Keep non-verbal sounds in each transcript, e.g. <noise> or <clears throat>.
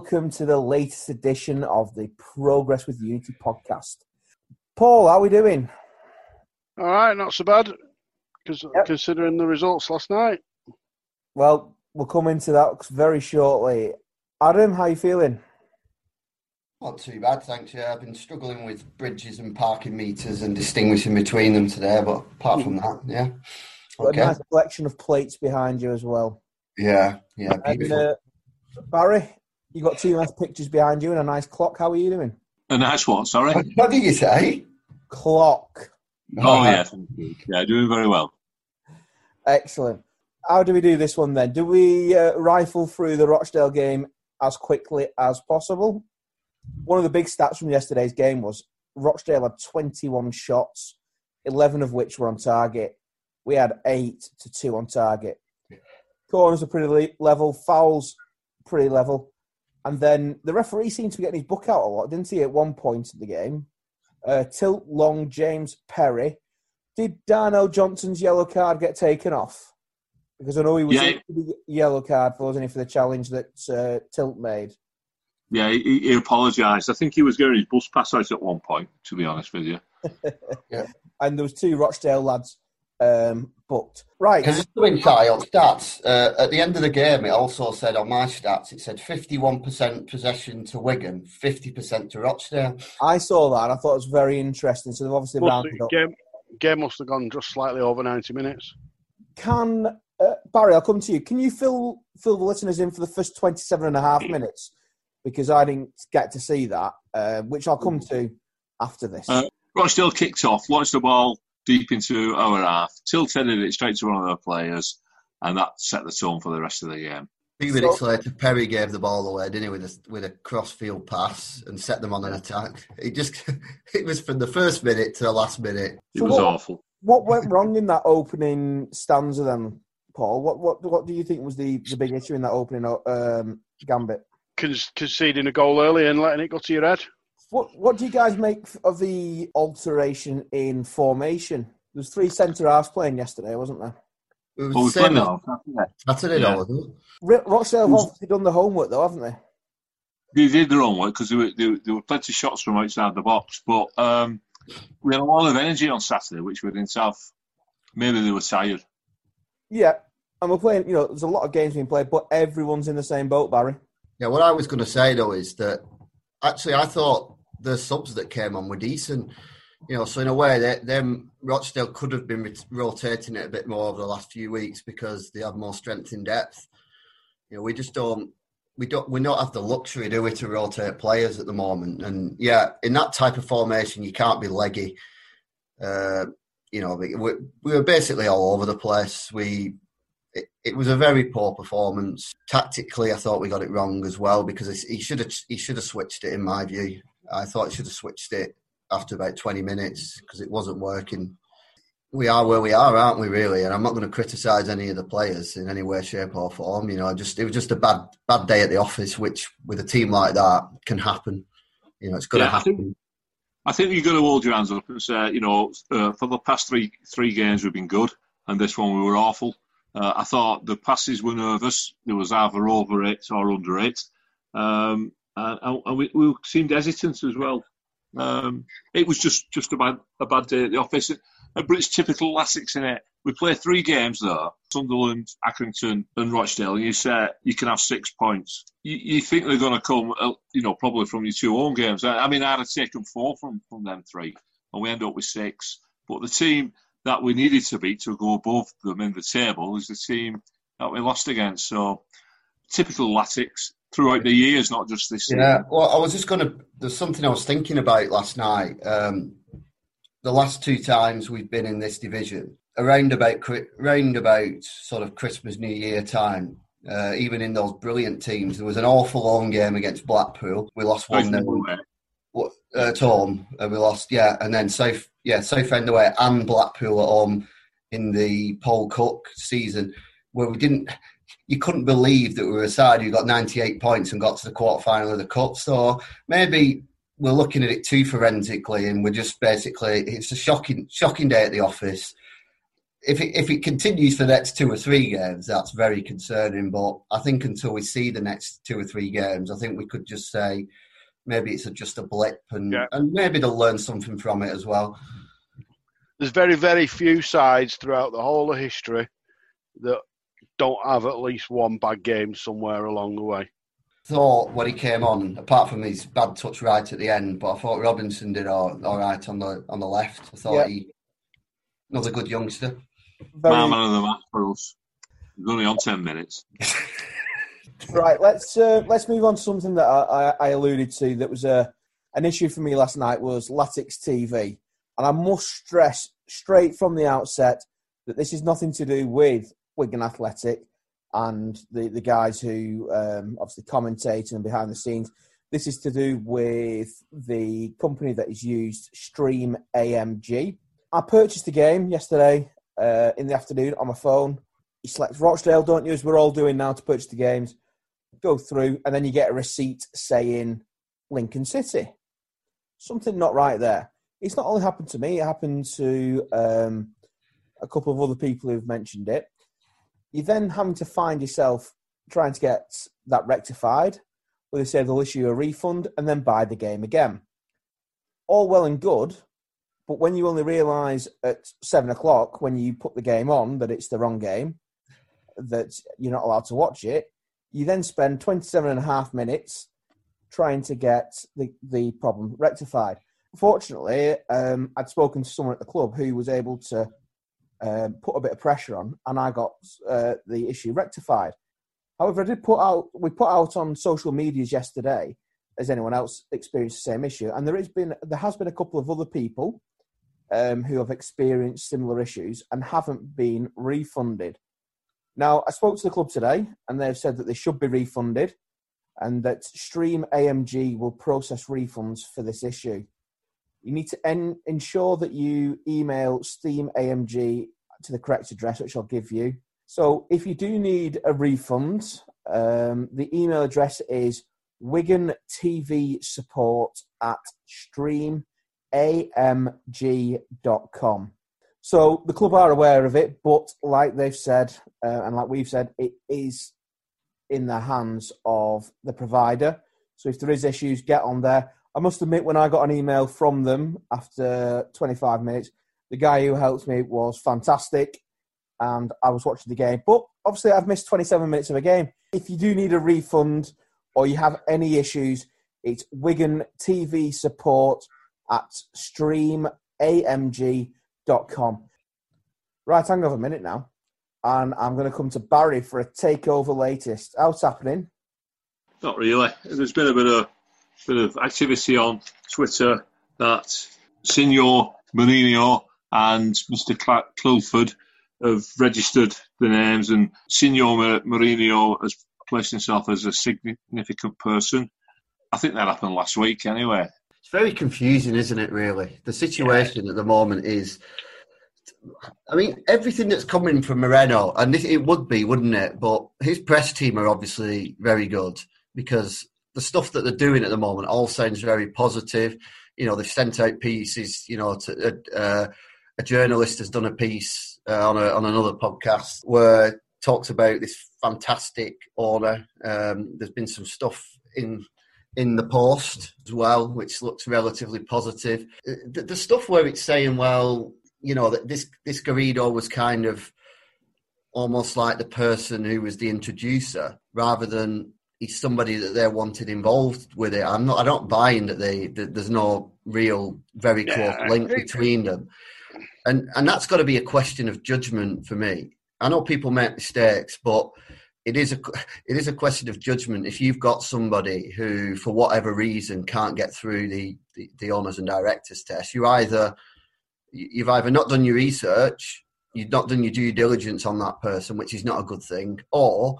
Hello and welcome to the latest edition of the Progress with Unity podcast. Paul, how are we doing? All right, not so bad, because Yep. considering the results last night. Well, we'll come into that very shortly. Adam, how are you feeling? Not too bad, thanks. Yeah, I've been struggling with bridges and parking meters and distinguishing between them today, but apart from that, yeah. Got Okay. a nice collection of plates behind you as well. Yeah, yeah, And, uh, Barry, you got two nice pictures behind you and a nice clock. How are you doing? A nice what? sorry. What did you say? Clock. Oh, yeah, thank you. Yeah, doing very well. Excellent. How do we do this one then? Do we uh, rifle through the Rochdale game as quickly as possible? One of the big stats from yesterday's game was Rochdale had 21 shots, 11 of which were on target. We had 8 to 2 on target. Corners are pretty level, fouls pretty level. And then the referee seemed to be getting his book out a lot, didn't he, at one point in the game? Uh, Tilt Long, James Perry. Did Darnell Johnson's yellow card get taken off? Because I know he was Yeah. the yellow card for, wasn't he, for the challenge that uh, Tilt made. Yeah, he, he apologised. I think he was getting his bus pass out at one point, to be honest with you. <laughs> yeah. And there was two Rochdale lads um, booked. Right. Because it's doing child stats. Uh, at the end of the game, it also said on my stats, it said 51% possession to Wigan, 50% to Rochdale. I saw that. and I thought it was very interesting. So they've obviously Must rounded have- up. game, game must have gone just slightly over 90 minutes. Can uh, Barry? I'll come to you. Can you fill fill the listeners in for the first 27 and a half <clears throat> minutes? Because I didn't get to see that, uh, which I'll come to after this. Uh, Rochdale kicked off, launched the ball deep into our half, tilted it straight to one of their players, and that set the tone for the rest of the game. Three minutes later, Perry gave the ball away, didn't he, with a, with a cross-field pass and set them on an attack. It just, <laughs> it was from the first minute to the last minute. It So was what- awful. what went wrong in that opening stanza then, Paul? What what what do you think was the, the big issue in that opening um, gambit? Con- conceding a goal early and letting it go to your head. What what do you guys make of the alteration in formation? There was three centre halves playing yesterday, wasn't there? It was Well, we the played now. Saturday, Yeah. though, wasn't it? Rochdale have obviously done the homework though, haven't they? They did their own work because there were, there, there were plenty of shots from outside the box, but um, we had a lot of energy on Saturday, which we didn't have. Maybe they were tired. Yeah, and we're playing. You know, there's a lot of games being played, but everyone's in the same boat, Barry. Yeah, what I was going to say though is that actually I thought the subs that came on were decent. You know, so in a way, they, them Rochdale could have been rotating it a bit more over the last few weeks because they have more strength in depth. You know, we just don't, we don't, we don't have the luxury, do we, to rotate players at the moment. And yeah, in that type of formation, you can't be leggy. Uh, you know, we, we we were basically all over the place. We it, it was a very poor performance. Tactically, I thought we got it wrong as well because he should have he should have switched it in my view. I thought he should have switched it after about twenty minutes because it wasn't working. We are where we are, aren't we? Really, and I'm not going to criticise any of the players in any way, shape, or form. You know, I just it was just a bad bad day at the office, which with a team like that can happen. You know, it's going to Yeah, I think- happen. I think you've got to hold your hands up and say, you know, uh, for the past three three games we've been good, and this one we were awful. Uh, I thought the passes were nervous. There was either over it or under it, um, and, and we, we seemed hesitant as well. Um, it was just, just a bad a bad day at the office. But it's typical Latics in it. We play three games there: Sunderland, Accrington, and Rochdale. And you say you can have six points. You, you think they're going to come, uh, you know, probably from your two home games. I, I mean, I'd have taken four from from them three, and we end up with six. But the team that we needed to beat to go above them in the table is the team that we lost against. So typical Latics throughout the years, not just this season. Yeah, well, I was just going to. There's something I was thinking about last night. Um, the last two times we've been in this division, around about around about sort of Christmas New Year time. Uh, even in those brilliant teams, there was an awful long game against Blackpool. We lost one 0 what, at home, and we lost. Yeah, and then South, yeah, Southend away and Blackpool at home in the Paul Cook season, where we didn't. You couldn't believe that we were a side who got 98 points and got to the quarter final of the cup. So maybe we're looking at it too forensically, and we're just basically it's a shocking, shocking day at the office. if it, if it continues for the next two or three games, that's very concerning. But I think until we see the next two or three games, I think we could just say maybe it's a, just a blip, and Yeah. and maybe they'll learn something from it as well. There's very, very few sides throughout the whole of history that don't have at least one bad game somewhere along the way. Thought when he came on, apart from his bad touch right at the end, but I thought Robinson did all, all right on the on the left. I thought Yeah. he another good youngster. Very, Man, man of the match for us. He's only on 10 minutes. <laughs> Right, let's uh, let's move on to something that I, I, I alluded to. That was a an issue for me last night was Latics TV, and I must stress straight from the outset that this is nothing to do with Wigan Athletic and the the guys who um, obviously commentate and behind the scenes. This is to do with the company that is used, Stream AMG. I purchased the game yesterday uh, in the afternoon on my phone. You select Rochdale, don't you, as we're all doing now to purchase the games go through, and then you get a receipt saying Lincoln City. Something not right there. It's not only happened to me; it happened to um, a couple of other people who've mentioned it. You're then having to find yourself trying to get that rectified, where they say they'll issue a refund and then buy the game again. All well and good, but when you only realise at seven o'clock when you put the game on that it's the wrong game, that you're not allowed to watch it, you then spend 27 and a half minutes trying to get the, the problem rectified. Fortunately, um, I'd spoken to someone at the club who was able to um, put a bit of pressure on, and I got uh, the issue rectified. However, I did put out we put out on social medias yesterday. Has anyone else experienced the same issue? And there has been there has been a couple of other people um, who have experienced similar issues and haven't been refunded. Now, I spoke to the club today, and they've said that they should be refunded, and that Stream AMG will process refunds for this issue. You need to en- ensure that you email Stream AMG to the correct address, which I'll give you. So, if you do need a refund, um, the email address is Wigan TV Support at streamamg.com. So the club are aware of it, but like they've said, uh, and like we've said, it is in the hands of the provider. So if there is issues, get on there. I must admit, when I got an email from them after 25 minutes, the guy who helped me was fantastic, and I was watching the game. But obviously, I've missed 27 minutes of a game. If you do need a refund or you have any issues, it's Wigan TV support at streamamg.com. Right, hang on a minute now. And I'm going to come to Barry for a takeover latest. How's happening? Not really. There's been a bit of bit of activity on Twitter that Signor Mourinho and Mr. Clulford have registered the names, and Signor Mourinho has placed himself as a significant person. I think that happened last week, anyway. It's very confusing, isn't it? Really, the situation at the moment is. I mean, everything that's coming from Moreno, and it would be, wouldn't it? But his press team are obviously very good because the stuff that they're doing at the moment all sounds very positive. You know, they've sent out pieces. You know, to, uh, a journalist has done a piece uh, on a, on another podcast where talks about this fantastic order. Um, there's been some stuff in in the post as well, which looks relatively positive. The, the stuff where it's saying, well, you know, that this this Garrido was kind of almost like the person who was the introducer, rather than he's somebody that they're wanted involved with it. I'm not. I'm not buying that they that there's no real very close Yeah, link between them, and and that's got to be a question of judgment for me. I know people make mistakes, but it is a it is a question of judgment. If you've got somebody who, for whatever reason, can't get through the the, the owners and directors test, you either you've either not done your research, you've not done your due diligence on that person, which is not a good thing, or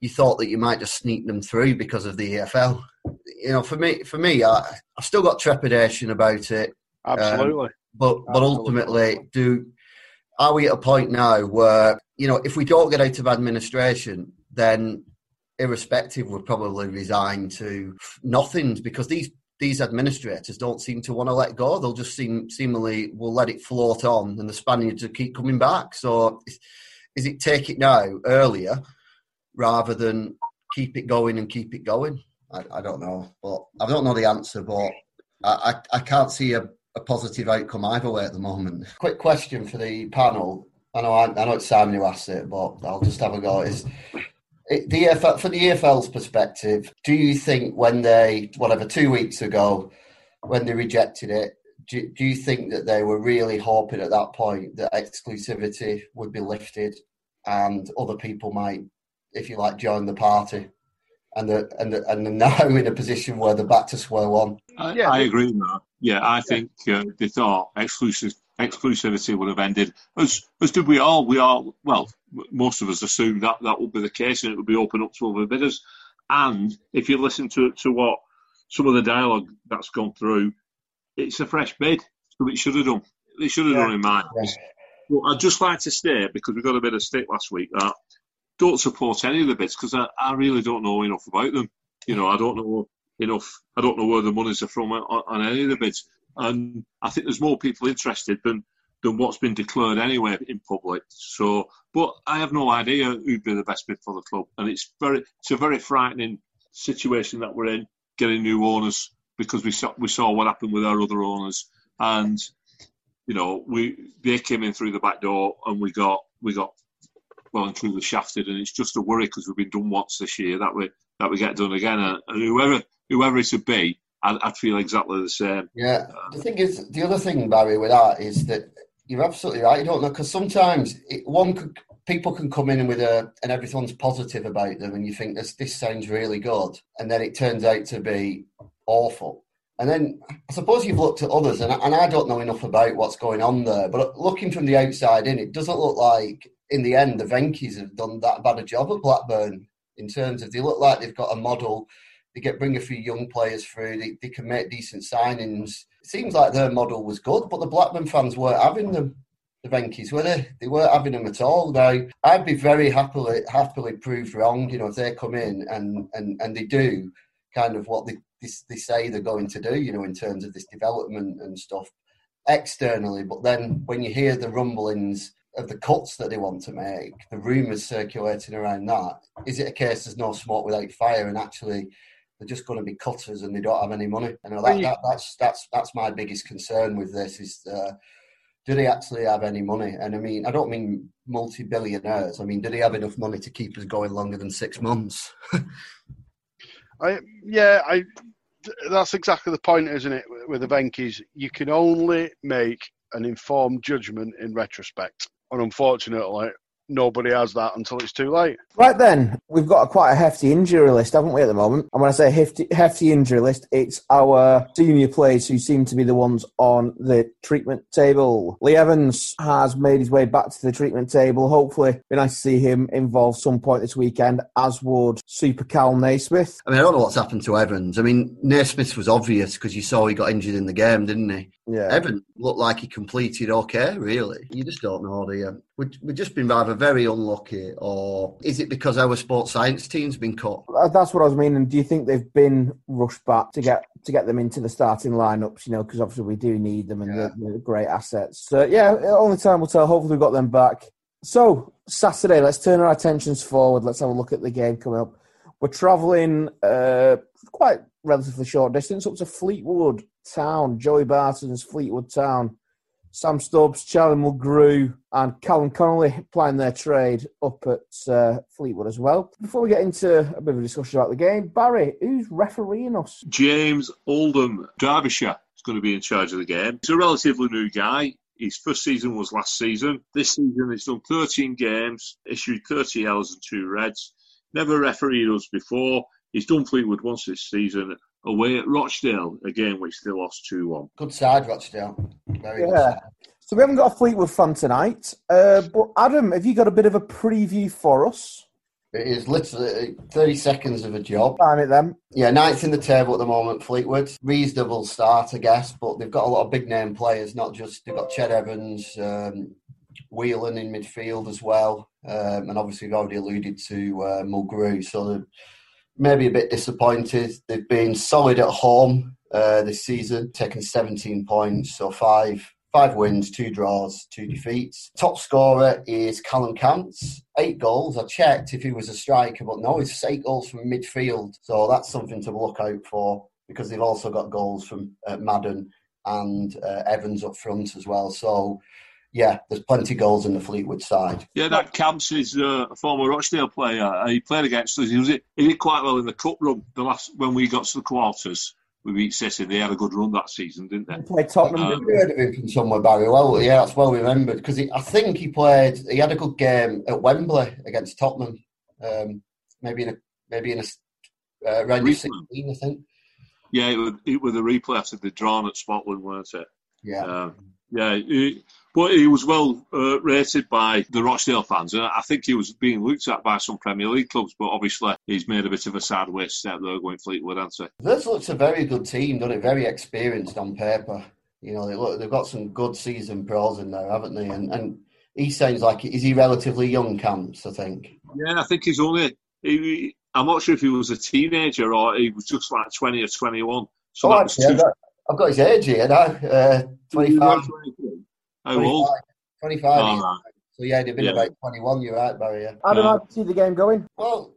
you thought that you might just sneak them through because of the EFL. You know, for me, for me, I, I've still got trepidation about it um, Absolutely. but but Absolutely. ultimately, do are we at a point now where you know if we don't get out of administration, then irrespective, we're probably resigned to nothing because these these administrators don't seem to want to let go. They'll just seem seemingly will let it float on, and the Spaniards will keep coming back. So, is it take it now earlier rather than keep it going and keep it going? I, I don't know, but I don't know the answer. But I, I, I can't see a, a positive outcome either way at the moment. Quick question for the panel. I know I, I know it's Simon who asked it, but I'll just have a go. Is it, the EFL, for the EFL's perspective, do you think when they whatever two weeks ago when they rejected it, do you think that they were really hoping at that point that exclusivity would be lifted and other people might, if you like, join the party? And the, and the, and they're <laughs> now in a position where they're back to square one. I, yeah. I agree with that. Yeah, I think uh, they thought exclusive exclusivity would have ended, as as did we all. We all well, most of us assumed that that would be the case, and it would be open up to other bidders. And if you listen to to what some of the dialogue that's gone through, it's a fresh bid. So it should have done. It should have yeah. done in mind. Yeah. Well, I'd just like to state because we got a bit of stick last week that don't support any of the bids because I, I really don't know enough about them. You know, I don't know enough. I don't know where the monies are from on, on any of the bids and I think there's more people interested than than what's been declared anyway in public. So, but I have no idea who'd be the best bid for the club, and it's very it's a very frightening situation that we're in, getting new owners because we saw we saw what happened with our other owners, and you know we they came in through the back door and we got we got well and truly shafted, and it's just a worry because we've been done once this year that we that we get done again, and whoever whoever it would be, I'd, I'd feel exactly the same. Yeah. The thing is, the other thing, Barry, with that is that you're absolutely right. You don't know because sometimes it, one could, people can come in with a and everyone's positive about them, and you think this this sounds really good, and then it turns out to be awful. And then I suppose you've looked at others, and I, and I don't know enough about what's going on there. But looking from the outside in, it doesn't look like in the end the Venky's have done that bad a job at Blackburn in terms of they look like they've got a model they get bring a few young players through. They, they can make decent signings. It seems like their model was good, but the Blackburn fans weren't having them. The Venky's were they? They weren't having them at all. Now I'd be very happily happily proved wrong. You know, if they come in and and and they do kind of what they they, they say they're going to do. You know, in terms of this development and stuff externally. But then when you hear the rumblings of the cuts that they want to make, the rumours circulating around that, is it a case there's no smoke without fire? And actually, they're just going to be cutters and they don't have any money. You know, that, that, that's that's that's my biggest concern with this is uh, do they actually have any money? And I mean, I don't mean multi-billionaires. I mean, do they have enough money to keep us going longer than six months? <laughs> I yeah, I that's exactly the point, isn't it? With the Venky's, you can only make an informed judgment in retrospect. And unfortunately, nobody has that until it's too late. Right then, we've got a quite a hefty injury list, haven't we, at the moment? And when I say hefty, hefty injury list, it's our senior players who seem to be the ones on the treatment table. Lee Evans has made his way back to the treatment table. Hopefully, be nice to see him involved some point this weekend, as would Super Cal Naismith. I mean, I don't know what's happened to Evans. I mean, Naismith was obvious because you saw he got injured in the game, didn't he? Yeah. Evan looked like he completed okay, really. You just don't know, do you? We've just been rather very unlucky, or is it because our sports science team's been cut? Uh, that's what I was meaning. Do you think they've been rushed back to get to get them into the starting lineups? You know, because obviously we do need them and yeah. they're, they're, great assets. So yeah, only time will tell. Hopefully, we've got them back. So Saturday, let's turn our attentions forward. Let's have a look at the game coming up. We're travelling uh, quite relatively short distance up to Fleetwood Town, Joey Barton's Fleetwood Town. Sam Stubbs, Charlie Mulgrew, and Callum Connolly playing their trade up at uh, Fleetwood as well. Before we get into a bit of a discussion about the game, Barry, who's refereeing us? James Oldham, Derbyshire, is going to be in charge of the game. He's a relatively new guy. His first season was last season. This season, he's done 13 games, issued 30 L's and two reds. Never refereed us before. He's done Fleetwood once this season away at Rochdale, again, which they lost 2 1. Good side, Rochdale. Very yeah. So we haven't got a Fleetwood fan tonight. Uh, but Adam, have you got a bit of a preview for us? It is literally 30 seconds of a job. Time it then. Yeah, ninth in the table at the moment, Fleetwood. Reasonable start, I guess, but they've got a lot of big name players, not just, they've got Ched Evans, um, Whelan in midfield as well. Um, and obviously, we've already alluded to uh, Mulgrew. So maybe a bit disappointed. They've been solid at home uh, this season, taking 17 points, so five five wins, two draws, two defeats. Top scorer is Callum Camps, eight goals. I checked if he was a striker, but no, it's eight goals from midfield. So that's something to look out for because they've also got goals from uh, Madden and uh, Evans up front as well. So yeah, there's plenty of goals in the Fleetwood side. Yeah, that Camps is uh, a former Rochdale player. Uh, he played against us. He, was, he did quite well in the cup run the last when we got to the quarters. We beat City. They had a good run that season, didn't they? He played Tottenham. Um, heard of him from somewhere, Barry. Well, yeah, that's well remembered because I think he played. He had a good game at Wembley against Tottenham. Um, maybe in a maybe in a uh, round of sixteen, I think. Yeah, it was, it was a replay after the drawn at Spotland, weren't it? Yeah, Um, yeah, but he was well uh, rated by the Rochdale fans, and I think he was being looked at by some Premier League clubs. But obviously, he's made a bit of a sideways step there going Fleetwood, hasn't this looks a very good team, doesn't it? Very experienced on paper. You know, they look, they've got some good seasoned pros in there, haven't they? And and he sounds like is he relatively young, Camps? I think. Yeah, I think he's only. He, I'm not sure if he was a teenager or he was just like 20 or 21. So oh, actually, I've got, I've got his age here now. Uh, 25, 23. How old? 25. Oh, right. So yeah, they've been Yeah. about 21. You're right, Barry. Yeah. How do Yeah. I see the game going? Well,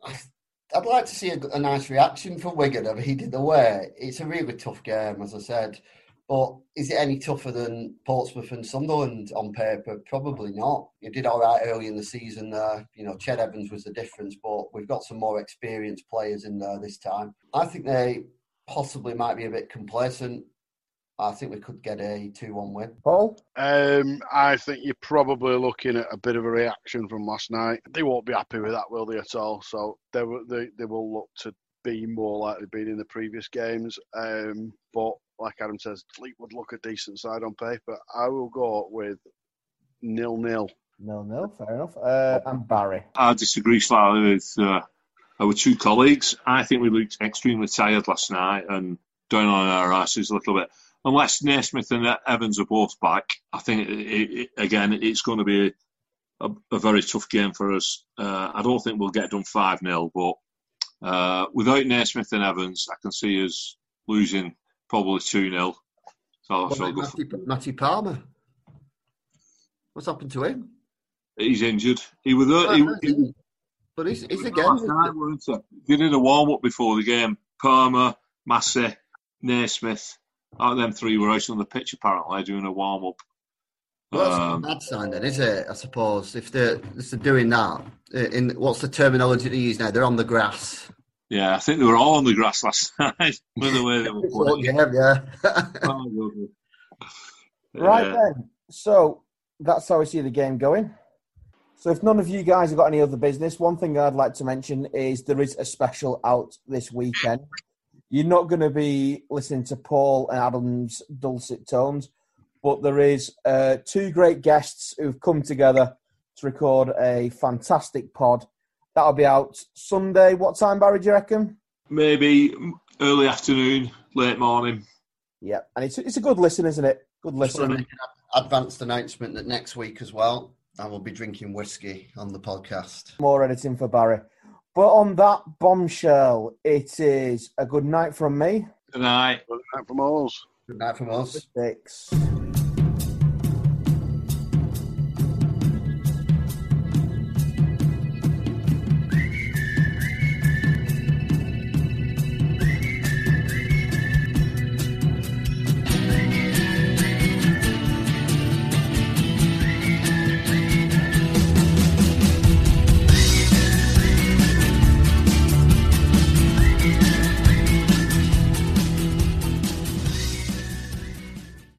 I'd like to see a, a nice reaction from Wigan. I mean, he did the way it's a really tough game, as I said. But is it any tougher than Portsmouth and Sunderland on paper? Probably not. You did all right early in the season there. You know, Ched Evans was the difference, but we've got some more experienced players in there this time. I think they possibly might be a bit complacent. I think we could get a 2 1 win. Paul? Um, I think you're probably looking at a bit of a reaction from last night. They won't be happy with that, will they, at all? So they will, they, they will look to be more likely being in the previous games. Um, but like Adam says, Fleetwood look a decent side on paper. I will go with nil nil. Nil nil, fair enough. Uh, and Barry. I disagree slightly with uh, our two colleagues. I think we looked extremely tired last night and down on our asses a little bit. Unless Naismith and Evans are both back, I think it, it, again it's going to be a, a very tough game for us. Uh, I don't think we'll get done five 0 but uh, without Naismith and Evans, I can see us losing probably two 0 So, What so I'll about go for- Matty, Matty Palmer? What's happened to him? he's injured. He was there. He, he, But he's, he's again. night, weren't? They did a warm up before the game. Palmer, Massey, Naismith. Out of them three were out on the pitch apparently doing a warm up. Well, that's not Um, a bad sign then, is it? I suppose if they're, if they're doing that, uh, in what's the terminology they use now? They're on the grass. yeah, I think they were all on the grass last <laughs> night with the way they were <laughs> playing. yeah, yeah. <laughs> Oh. Right Yeah. then. So that's how I see the game going. So if none of you guys have got any other business, one thing I'd like to mention is there is a special out this weekend. You're not going to be listening to Paul and Adam's dulcet tones, but there is uh, two great guests who've come together to record a fantastic pod. That'll be out Sunday. What time, Barry? Do you reckon? Maybe early afternoon, late morning. Yeah, and it's it's a good listen, isn't it? Good Just listen. advanced announcement that next week as well, I will be drinking whiskey on the podcast. more editing for Barry. But on that bombshell, it is a good night from me. Good night. Good night from us. Good night from us. Six.